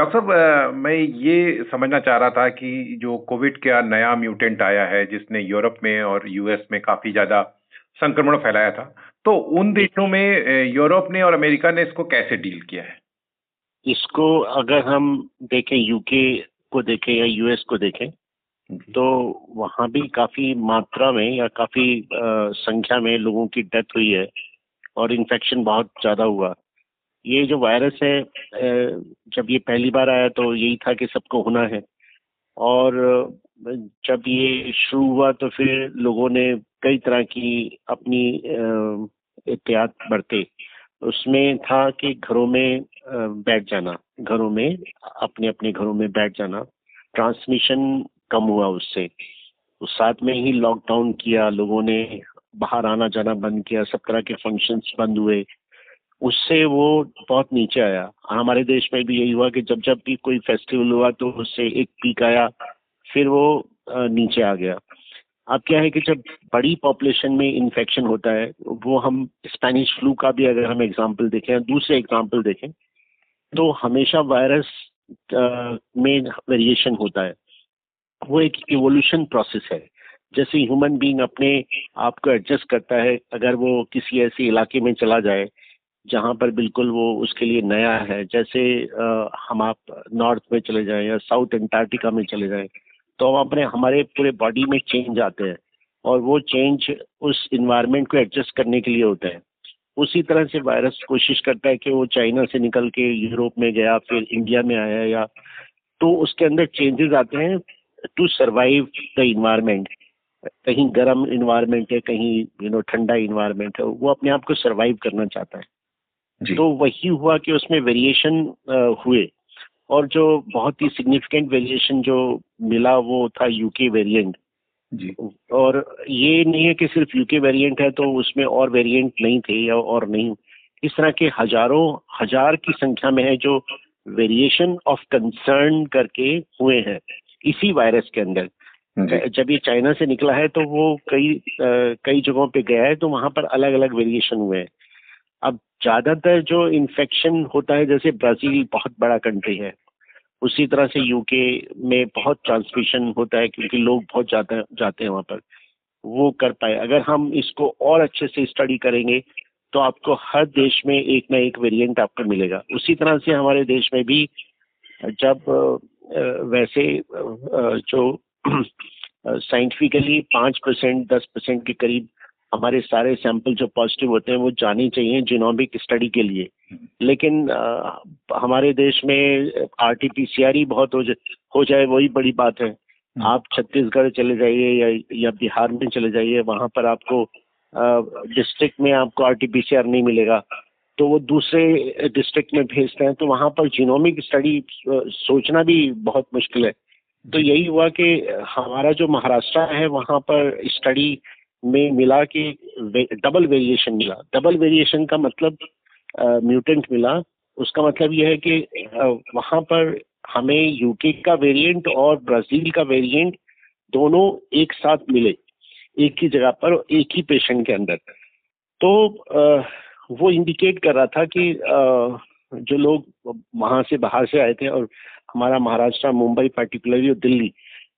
Doctor साहब मैं ये समझना चाह रहा था कि जो कोविड का नया म्यूटेंट आया है जिसने यूरोप में और यूएस में काफ़ी ज़्यादा संक्रमण फैलाया था तो उन देशों में यूरोप ने और अमेरिका ने इसको कैसे डील किया है? इसको अगर हम देखें यूके को देखें या यूएस को देखें तो वहाँ भी काफ़ी मात्रा में या काफ़ी संख्या में लोगों की डेथ हुई है और इन्फेक्शन बहुत ज़्यादा हुआ। ये जो वायरस है जब ये पहली बार आया तो यही था कि सबको होना है। और जब ये शुरू हुआ तो फिर लोगों ने कई तरह की अपनी एहतियात बरते। उसमें था कि घरों में बैठ जाना, घरों में, अपने अपने घरों में बैठ जाना। ट्रांसमिशन कम हुआ उससे। उस साथ में ही लॉकडाउन किया, लोगों ने बाहर आना जाना बंद किया, सब तरह के फ़ंक्शंस बंद हुए। उससे वो बहुत नीचे आया। हमारे देश में भी यही हुआ कि जब जब भी कोई फेस्टिवल हुआ तो उससे एक पीक आया, फिर वो नीचे आ गया। अब क्या है कि जब बड़ी पॉपुलेशन में इन्फेक्शन होता है, वो हम स्पेनिश फ्लू का भी अगर हम एग्ज़ाम्पल देखें दूसरे एग्ज़ाम्पल देखें तो हमेशा वायरस में वेरिएशन होता है। वो एक इवोल्यूशन प्रोसेस है। जैसे ह्यूमन बीइंग अपने आप को एडजस्ट करता है, अगर वो किसी ऐसे इलाके में चला जाए जहाँ पर बिल्कुल वो उसके लिए नया है, जैसे हम आप नॉर्थ में चले जाएँ या साउथ एंटार्क्टिका में चले जाएँ तो हम अपने, हमारे पूरे बॉडी में चेंज आते हैं और वो चेंज उस इन्वायरमेंट को एडजस्ट करने के लिए होता है। उसी तरह से वायरस कोशिश करता है कि वो चाइना से निकल के यूरोप में गया, फिर इंडिया में आया या तो उसके अंदर चेंजेस आते हैं टू सर्वाइव द इन्वायरमेंट कहीं गर्म इन्वायरमेंट है, कहीं यू नो ठंडा इन्वायरमेंट है, वो अपने आप को सर्वाइव करना चाहता है। तो वही हुआ कि उसमें वेरिएशन हुए। और जो बहुत ही सिग्निफिकेंट वेरिएशन जो मिला वो था यूके वेरिएंट जी। और ये नहीं है कि सिर्फ़ यूके वेरिएंट है तो उसमें और वेरिएंट नहीं थे या और नहीं। इस तरह के हज़ारों हज़ार की संख्या में है जो वेरिएशन ऑफ़ कंसर्न करके हुए हैं इसी वायरस के अंदर। जब ये चाइना से निकला है तो वो कई आ, कई जगहों पे गया है तो वहाँ पर अलग अलग वेरिएशन हुए हैं। अब ज़्यादातर जो इन्फेक्शन होता है, जैसे ब्राज़ील बहुत बड़ा कंट्री है, उसी तरह से यूके में बहुत ट्रांसमिशन होता है, क्योंकि लोग बहुत जाते जाते हैं वहाँ पर। वो कर पाए। अगर हम इसको और अच्छे से स्टडी करेंगे तो आपको हर देश में एक ना एक वेरिएंट आपको मिलेगा। उसी तरह से हमारे देश में भी जब वैसे जो साइंटिफिकली पाँच परसेंट दस परसेंट के करीब हमारे सारे सैंपल जो पॉजिटिव होते हैं वो जाने चाहिए जिनोमिक स्टडी के लिए। लेकिन आ, हमारे देश में R T P C R ही बहुत हो जाए हो जाए वही बड़ी बात है। हम्म। आप छत्तीसगढ़ चले जाइए या या बिहार में चले जाइए वहाँ पर आपको डिस्ट्रिक्ट में आपको R T P C R नहीं मिलेगा। तो वो दूसरे डिस्ट्रिक्ट में भेजते हैं तो वहाँ पर जिनोमिक स्टडी सोचना भी बहुत मुश्किल है। तो यही हुआ कि हमारा जो महाराष्ट्र है वहाँ पर स्टडी में मिला कि डबल वेरिएशन मिला। डबल वेरिएशन का मतलब म्यूटेंट मिला। उसका मतलब यह है कि वहाँ पर हमें यूके का वेरिएंट और ब्राज़ील का वेरिएंट दोनों एक साथ मिले, एक ही जगह पर एक ही पेशेंट के अंदर। तो वो इंडिकेट कर रहा था कि जो लोग वहाँ से बाहर से आए थे और हमारा महाराष्ट्र, मुंबई पर्टिकुलरली और दिल्ली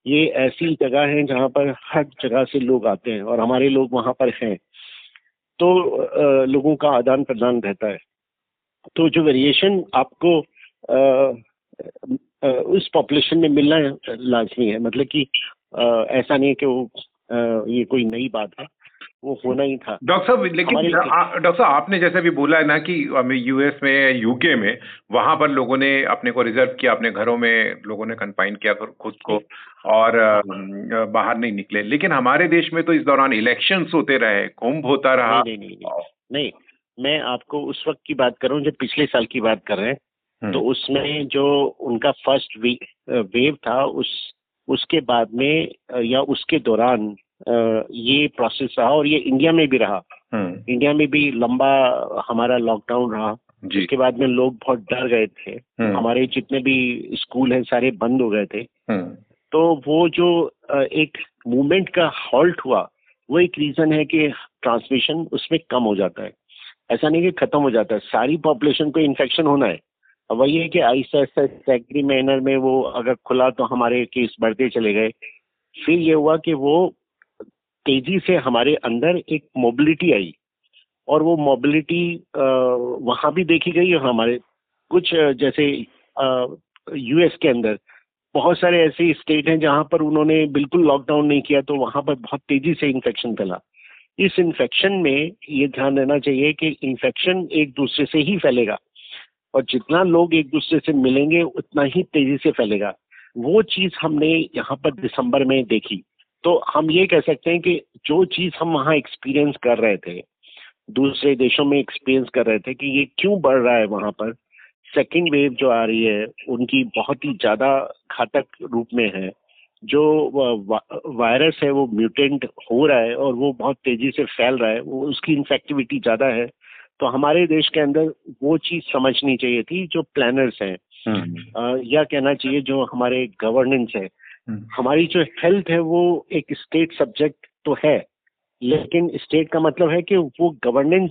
ये ऐसी जगह है जहाँ पर हर जगह से लोग आते हैं और हमारे लोग वहाँ पर हैं। तो लोगों का आदान प्रदान रहता है। तो जो वेरिएशन आपको उस पॉपुलेशन में मिलना लाजमी है। मतलब कि ऐसा नहीं है कि वो ये कोई नई बात है। वो होना ही था। डॉक्टर साहब लेकिन डॉक्टर साहब आपने जैसे भी बोला है ना कि यूएस में यूके में वहाँ पर लोगों ने अपने को रिज़र्व किया अपने घरों में लोगों ने कन्फाइन किया खुद को और बाहर नहीं निकले। लेकिन हमारे देश में तो इस दौरान इलेक्शन होते रहे कुंभ होता रहा। नहीं नहीं, नहीं, नहीं। मैं आपको उस वक्त की बात कर जब पिछले साल की बात कर रहे हैं हम्म। तो उसमें जो उनका फ़र्स्ट वेव था उस उसके बाद में या उसके दौरान ये प्रोसेस रहा और ये इंडिया में भी रहा। हम्म। इंडिया में भी लंबा हमारा लॉकडाउन रहा। जिसके बाद में लोग बहुत डर गए थे। हम्म। हमारे जितने भी स्कूल हैं सारे बंद हो गए थे। हम्म। तो वो जो एक मूवमेंट का हॉल्ट हुआ वो एक रीजन है कि ट्रांसमिशन उसमें कम हो जाता है। ऐसा नहीं कि खत्म हो जाता है। सारी पॉपुलेशन को इन्फेक्शन होना है। वही है कि आहिस्ता आहिस्ता स्टैगरी मैनर में वो अगर खुला तो हमारे केस बढ़ते चले गए। फिर ये हुआ कि वो तेज़ी से हमारे अंदर एक मोबिलिटी आई और वो मोबिलिटी वहाँ भी देखी गई हमारे कुछ जैसे यूएस के अंदर। बहुत सारे ऐसे स्टेट हैं जहाँ पर उन्होंने बिल्कुल लॉकडाउन नहीं किया तो वहाँ पर बहुत तेज़ी से इन्फेक्शन फैला। इस इन्फेक्शन में ये ध्यान देना चाहिए कि इन्फेक्शन एक दूसरे से ही फैलेगा और जितना लोग एक दूसरे से मिलेंगे उतना ही तेज़ी से फैलेगा। वो चीज़ हमने यहाँ पर दिसंबर में देखी। तो हम ये कह सकते हैं कि जो चीज़ हम वहाँ एक्सपीरियंस कर रहे थे दूसरे देशों में एक्सपीरियंस कर रहे थे कि ये क्यों बढ़ रहा है वहाँ पर सेकेंड वेव जो आ रही है उनकी बहुत ही ज़्यादा घातक रूप में है जो वायरस है वो म्यूटेंट हो रहा है और वो बहुत तेज़ी से फैल रहा है वो उसकी इन्फेक्टिविटी ज़्यादा है तो हमारे देश के अंदर वो चीज़ समझनी चाहिए थी जो प्लानर्स हैं हम्म। या कहना चाहिए जो हमारे गवर्नेंस है हम्म। हमारी जो हेल्थ है वो एक स्टेट सब्जेक्ट तो है लेकिन स्टेट का मतलब है कि वो गवर्नेंस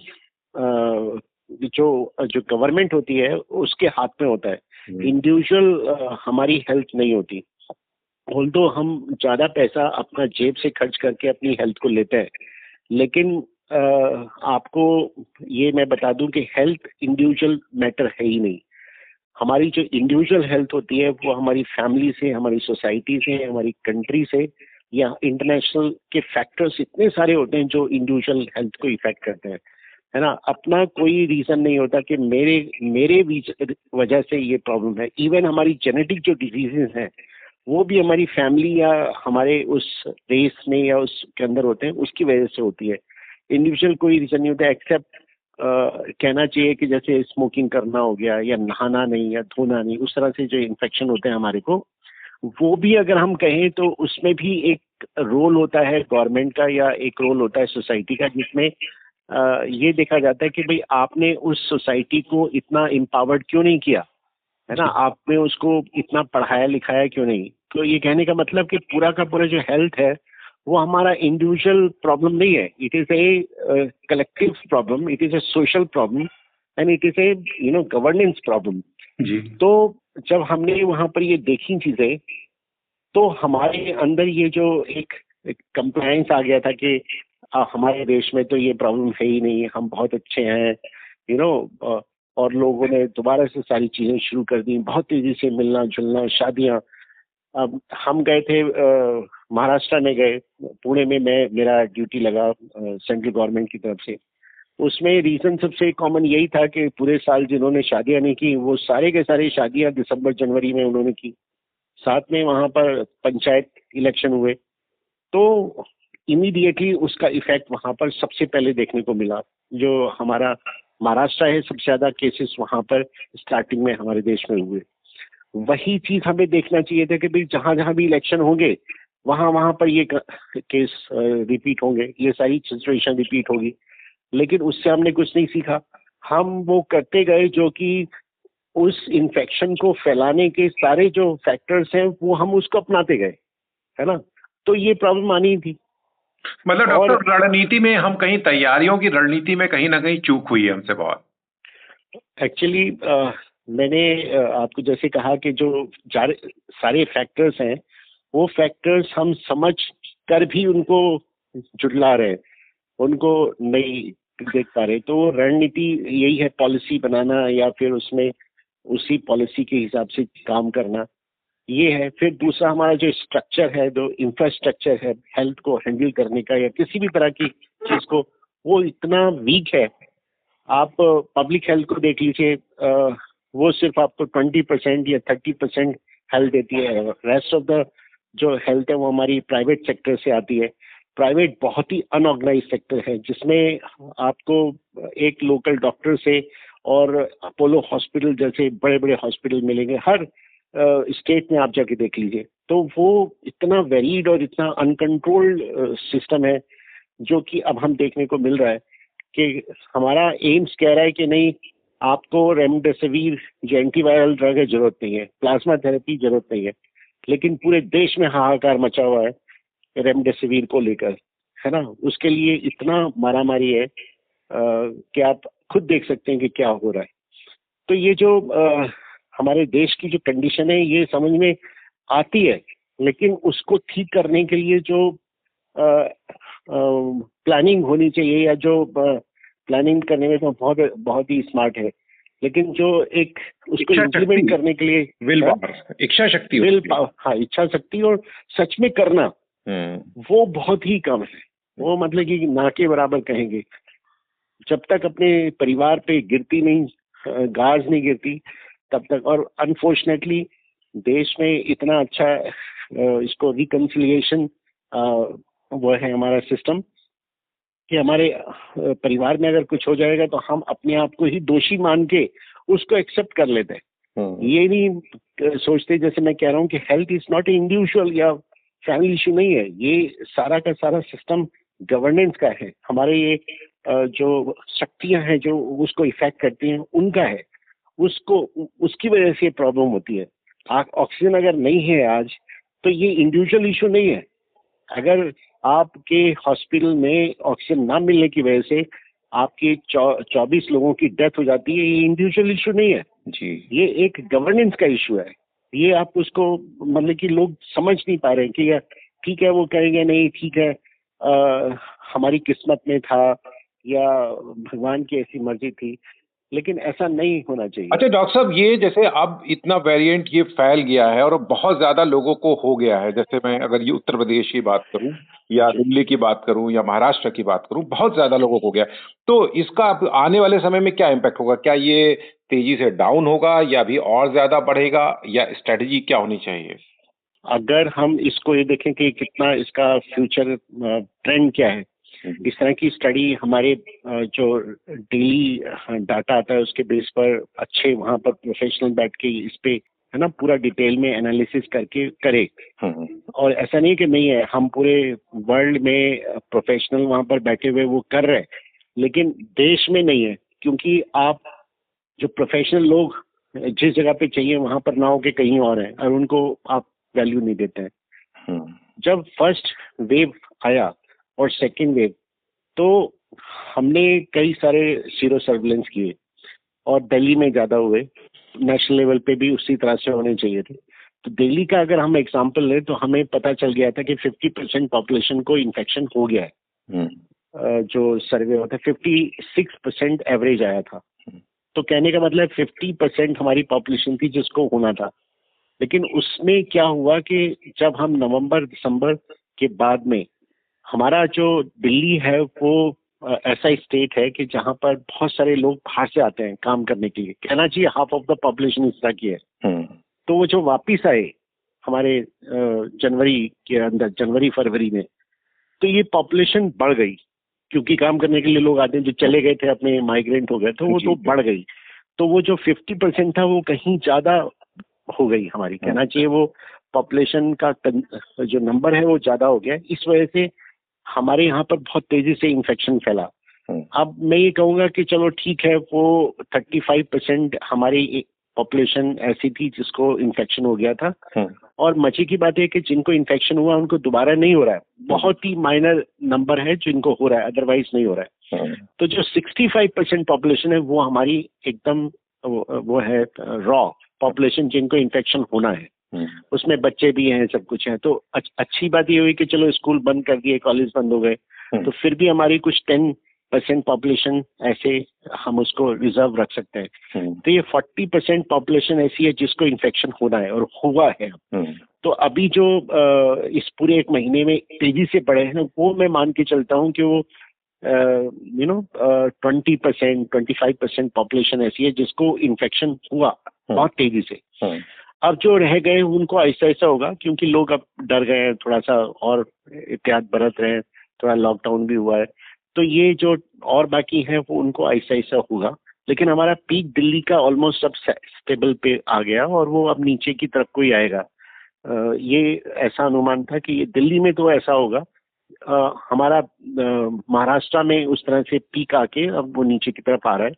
जो जो गवर्नमेंट होती है उसके हाथ में होता है। Individual hmm. हमारी हेल्थ नहीं होती। बोल तो हम ज़्यादा पैसा अपना जेब से खर्च करके अपनी हेल्थ को लेते हैं लेकिन आ, आपको ये मैं बता दूँ कि हेल्थ इंडिविजुअल मैटर है ही नहीं। हमारी जो इंडिविजुअल हेल्थ होती है, वो हमारी फैमिली से, हमारी सोसाइटी से, हमारी कंट्री से, या इंटरनेशनल के फैक्टर्स इतने सारे होते हैं जो इंडिविजुअल हेल्थ को इफ़ेक्ट करते हैं। है ना? अपना कोई रीजन नहीं होता कि मेरे मेरे वजह से ये प्रॉब्लम है। इवन हमारी जेनेटिक जो डिजीजेस हैं, वो भी हमारी फैमिली या हमारे उस रेस में या उसके अंदर होते हैं, उसकी वजह से होती है। इंडिविजुअल कोई रीजन नहीं होता एक्सेप्ट कहना चाहिए कि जैसे स्मोकिंग करना हो गया या नहाना नहीं या धोना नहीं उस तरह से जो इन्फेक्शन होते हैं हमारे को वो भी अगर हम कहें तो उसमें भी एक रोल होता है गवर्नमेंट का या एक रोल होता है सोसाइटी का जिसमें ये देखा जाता है कि भाई आपने उस सोसाइटी को इतना एम्पावर्ड क्यों नहीं किया? है ना? आपने उसको इतना पढ़ाया लिखाया क्यों नहीं? तो ये कहने का मतलब कि पूरा का पूरा जो हेल्थ है वो हमारा इंडिविजुअल प्रॉब्लम नहीं है. It is a collective problem it is a social problem and it is a you know governance problem जी। तो जब हमने वहाँ पर ये देखी चीज़ें तो हमारे अंदर ये जो एक कंप्लायंस आ गया था कि आ, हमारे देश में तो ये प्रॉब्लम है ही नहीं हम बहुत अच्छे हैं यू you नो know, और लोगों ने दोबारा से सारी चीज़ें शुरू कर दी बहुत तेज़ी से मिलना जुलना शादियाँ अब हम गए थे महाराष्ट्र में गए। पुणे में मैं, मेरा ड्यूटी लगा सेंट्रल गवर्नमेंट की तरफ़ से। उसमें रीज़न सबसे कॉमन यही था कि पूरे साल जिन्होंने शादियाँ नहीं की, वो सारे के सारे शादियाँ दिसंबर, जनवरी में उन्होंने की। साथ में वहाँ पर पंचायत इलेक्शन हुए। तो इमीडिएटली उसका इफ़ेक्ट वहाँ पर सबसे पहले देखने को मिला। जो हमारा महाराष्ट्र है, सबसे ज़्यादा केसेस वहाँ पर स्टार्टिंग में हमारे देश में हुए। वही चीज़ हमें देखना चाहिए था कि भाई जहाँ जहाँ भी इलेक्शन होंगे वहाँ वहाँ पर ये केस रिपीट होंगे ये सारी सिचुएशन रिपीट होगी। लेकिन उससे हमने कुछ नहीं सीखा। हम वो करते गए जो कि उस इन्फेक्शन को फैलाने के सारे जो फैक्टर्स हैं वो हम उसको अपनाते गए है ना? तो ये प्रॉब्लम आनी थी। मतलब डॉक्टर रणनीति में हम कहीं तैयारियों की रणनीति में कहीं ना कहीं चूक हुई है हमसे बहुत। एक्चुअली मैंने आपको जैसे कहा कि जो सारे फैक्टर्स हैं, वो फैक्टर्स हम समझ कर भी उनको जुटला रहे उनको नहीं देख पा रहे। तो रणनीति यही है पॉलिसी बनाना या फिर उसमें उसी पॉलिसी के हिसाब से काम करना, ये है। फिर दूसरा हमारा जो स्ट्रक्चर है, जो इंफ्रास्ट्रक्चर है हेल्थ को हैंडल करने का या किसी भी तरह की चीज़ को, वो इतना वीक है। आप पब्लिक हेल्थ को देख लीजिए वो सिर्फ़ आपको ट्वेंटी परसेंट या थर्टी परसेंट हेल्थ देती है। रेस्ट ऑफ़ द जो हेल्थ है वो हमारी प्राइवेट सेक्टर से आती है। प्राइवेट बहुत ही अनऑर्गेनाइज सेक्टर है, जिसमें आपको एक लोकल डॉक्टर से और अपोलो हॉस्पिटल जैसे बड़े बड़े हॉस्पिटल मिलेंगे। हर स्टेट में आप जाके देख लीजिए। तो वो इतना वेरीड और इतना अनकंट्रोल्ड सिस्टम है, जो कि अब हम देखने को मिल रहा है कि हमारा एम्स कह रहा है कि नहीं आपको रेमडेसिविर जो एंटीवायरल ड्रग है ज़रूरत नहीं है प्लाज्मा थेरेपी ज़रूरत नहीं है लेकिन पूरे देश में हाहाकार मचा हुआ है रेमडेसिविर को लेकर है ना? उसके लिए इतना मारामारी है कि आप खुद देख सकते हैं कि क्या हो रहा है। तो ये जो आ, हमारे देश की जो कंडीशन है ये समझ में आती है लेकिन उसको ठीक करने के लिए जो प्लानिंग होनी चाहिए या जो प्लानिंग करने में तो बहुत बहुत ही स्मार्ट है। लेकिन जो एक उसको इम्प्लीमेंट करने के लिए विल पावर इच्छा शक्ति विल हाँ। इच्छा शक्ति और सच में करना हम्म। वो बहुत ही कम है। वो मतलब कि ना के बराबर कहेंगे। जब तक अपने परिवार पे गिरती नहीं गाज नहीं गिरती तब तक और अनफॉर्चुनेटली देश में इतना अच्छा इसको रिकन्सिलिएशन वो है हमारा सिस्टम कि हमारे परिवार में अगर कुछ हो जाएगा तो हम अपने आप को ही दोषी मान के उसको एक्सेप्ट कर लेते हैं। हम्म। ये नहीं सोचते जैसे मैं कह रहा हूँ कि हेल्थ इज़ नॉट इंडिविजुअल या फैमिली इशू नहीं है। ये सारा का सारा सिस्टम गवर्नेंस का है। हमारे ये जो शक्तियाँ हैं जो उसको इफ़ेक्ट करती हैं उनका है। उसको उसकी वजह से प्रॉब्लम होती है। ऑक्सीजन अगर नहीं है आज तो ये इंडिविजुअल इशू नहीं है। अगर आपके हॉस्पिटल में ऑक्सीजन ना मिलने की वजह से आपके चौबीस लोगों की डेथ हो जाती है ये इंडिविजुअल इशू नहीं है। जी। ये एक गवर्नेंस का इशू है। ये आप उसको मतलब कि लोग समझ नहीं पा रहे कि ठीक है वो कहेंगे नहीं ठीक है आ, हमारी किस्मत में था या भगवान की ऐसी मर्ज़ी थी। लेकिन ऐसा नहीं होना चाहिए। अच्छा डॉक्टर साहब ये जैसे अब इतना वेरिएंट ये फैल गया है और बहुत ज़्यादा लोगों को हो गया है जैसे मैं अगर ये उत्तर प्रदेश की बात करूँ या दिल्ली की बात करूँ या महाराष्ट्र की बात करूँ बहुत ज़्यादा लोगों को हो गया। तो इसका आने वाले समय में क्या इम्पैक्ट होगा? क्या ये तेज़ी से डाउन होगा या अभी और ज़्यादा बढ़ेगा या स्ट्रेटेजी क्या होनी चाहिए? अगर हम इसको ये देखें कि कितना इसका फ्यूचर ट्रेंड क्या है। इस तरह की स्टडी हमारे जो डेली डाटा आता है उसके बेस पर अच्छे वहाँ पर प्रोफेशनल बैठ के इस पे है ना पूरा डिटेल में एनालिसिस करके करे। और ऐसा नहीं कि नहीं है हम पूरे वर्ल्ड में प्रोफेशनल वहाँ पर बैठे हुए वो कर रहे लेकिन देश में नहीं है क्योंकि आप जो प्रोफेशनल लोग जिस जगह पे चाहिए वहाँ पर ना हो के कहीं और है और उनको आप वैल्यू नहीं देते हैं हम्म। जब फ़र्स्ट वेव आया और सेकेंड वेव तो हमने कई सारे सीरो सर्विलेंस किए और दिल्ली में ज़्यादा हुए। नेशनल लेवल पे भी उसी तरह से होने चाहिए थे। तो दिल्ली का अगर हम एग्जांपल लें तो हमें पता चल गया था कि 50 परसेंट पॉपुलेशन को इन्फेक्शन हो गया है। हम्म। जो सर्वे होता है फिफ्टी सिक्स परसेंट एवरेज आया था। हम्म। तो कहने का मतलब फिफ्टी परसेंट हमारी पॉपुलेशन थी जिसको होना था। लेकिन उसमें क्या हुआ कि जब हम नवंबर दिसंबर के बाद में हमारा जो दिल्ली है वो ऐसा स्टेट है कि जहाँ पर बहुत सारे लोग बाहर से आते हैं काम करने के लिए। कहना चाहिए हाफ़ ऑफ़ द पॉपुलेशन इस तरह की है। हम्म। तो वो जो वापिस आए हमारे जनवरी के अंदर जनवरी फरवरी में तो ये पॉपुलेशन बढ़ गई। क्योंकि काम करने के लिए लोग आते हैं जो चले गए थे अपने माइग्रेंट हो गए तो वो तो बढ़ गई। तो वो जो फिफ्टी परसेंट था वो कहीं ज़्यादा हो गई हमारी। कहना हाँ। चाहिए वो पॉपुलेशन का जो नंबर है वो ज़्यादा हो गया। इस वजह से हमारे यहाँ पर बहुत तेज़ी से इन्फेक्शन फैला हम्म। अब मैं ये कहूँगा कि चलो ठीक है वो थर्टी फाइव परसेंट हमारी पॉपुलेशन ऐसी थी जिसको इन्फेक्शन हो गया था हम्म। और मची की बात है कि जिनको इन्फेक्शन हुआ उनको दोबारा नहीं हो रहा है हम्म। बहुत ही माइनर नंबर है जिनको हो रहा है अदरवाइज़ नहीं हो रहा है तो जो सिक्सटी फाइव परसेंट पॉपुलेशन है वो हमारी एकदम वो है रॉ पॉपुलेशन जिनको इन्फेक्शन होना है। उसमें बच्चे भी हैं सब कुछ है। तो अच्छी बात ये हुई कि चलो स्कूल बंद कर दिए कॉलेज बंद हो गए। हम्म। तो फिर भी हमारी कुछ टेन परसेंट पॉपुलेशन ऐसे हम उसको रिज़र्व रख सकते हैं। हम्म। तो ये फोर्टी परसेंट पॉपुलेशन ऐसी है जिसको इन्फेक्शन होना है और हुआ है तो अभी जो इस पूरे एक महीने में तेज़ी से बढ़े हैं वो मैं मान के चलता हूँ कि वो you know twenty percent twenty five percent population ऐसी है जिसको इन्फेक्शन हुआ बहुत तेज़ी से। अब जो रह गए उनको ऐसा ऐसा होगा क्योंकि लोग अब डर गए हैं थोड़ा सा और एहतियात बरत रहे हैं थोड़ा लॉकडाउन भी हुआ है। तो ये जो और बाकी हैं वो उनको ऐसा ऐसा होगा। लेकिन हमारा पीक दिल्ली का ऑलमोस्ट अब स्टेबल पे आ गया और वो अब नीचे की तरफ़ को ही आएगा ये ऐसा अनुमान था कि दिल्ली में तो ऐसा होगा। आ, हमारा महाराष्ट्र में उस तरह से पीक आके अब वो नीचे की तरफ़ आ रहा है।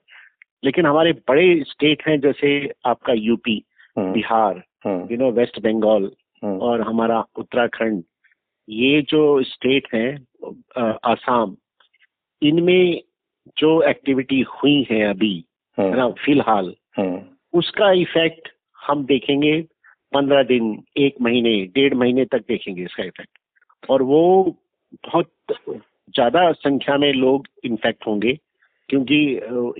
लेकिन हमारे बड़े स्टेट हैं जैसे आपका UP. Bihar you know West Bengal और हमारा उत्तराखंड ये जो स्टेट हैं आसाम इनमें जो एक्टिविटी हुई है अभी। है ना फ़िलहाल हम्म। उसका इफ़ेक्ट हम देखेंगे पंद्रह दिन एक महीने डेढ़ महीने तक देखेंगे इसका इफ़ेक्ट और वो बहुत ज़्यादा संख्या में लोग इन्फेक्ट होंगे क्योंकि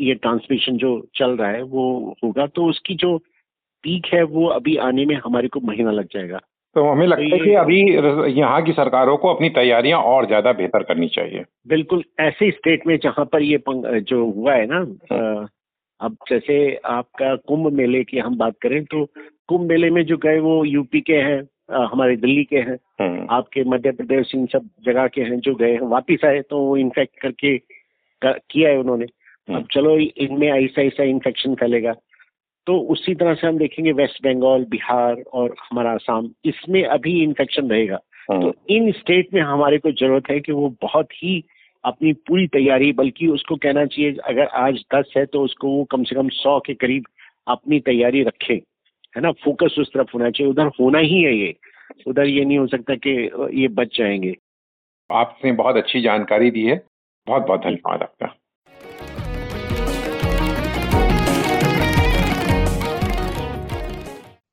ये ट्रांसमिशन जो चल रहा है वो होगा तो उसकी जो पीक है वो अभी आने में हमारे को महीना लग जाएगा तो हमें लगता है कि अभी यहाँ की सरकारों को अपनी तैयारियाँ और ज़्यादा बेहतर करनी चाहिए बिल्कुल ऐसे स्टेट में जहाँ पर ये जो हुआ है ना हाँ। अब जैसे आपका कुंभ मेले की हम बात करें तो कुंभ मेले में जो गए वो यूपी के हैं हमारे दिल्ली के हैं हाँ। आपके मध्य प्रदेश इन सब जगह के हैं जो गए हैं वापिस आए तो वो इन्फेक्ट करके कर, किया है उन्होंने हाँ। अब चलो इनमें ऐसा ऐसा इन्फेक्शन फैलेगा तो उसी तरह से हम देखेंगे वेस्ट बंगाल बिहार और हमारा आसाम इसमें अभी इन्फेक्शन रहेगा। हाँ। तो इन स्टेट में हमारे को ज़रूरत है कि वो बहुत ही अपनी पूरी तैयारी बल्कि उसको कहना चाहिए अगर आज दस है तो उसको वो कम से कम सौ के करीब अपनी तैयारी रखे। है ना? फोकस उस तरफ़ होना चाहिए। उधर होना ही है ये। उधर ये नहीं हो सकता कि ये बच जाएँगे। आपने बहुत अच्छी जानकारी दी है। बहुत बहुत धन्यवाद आपका।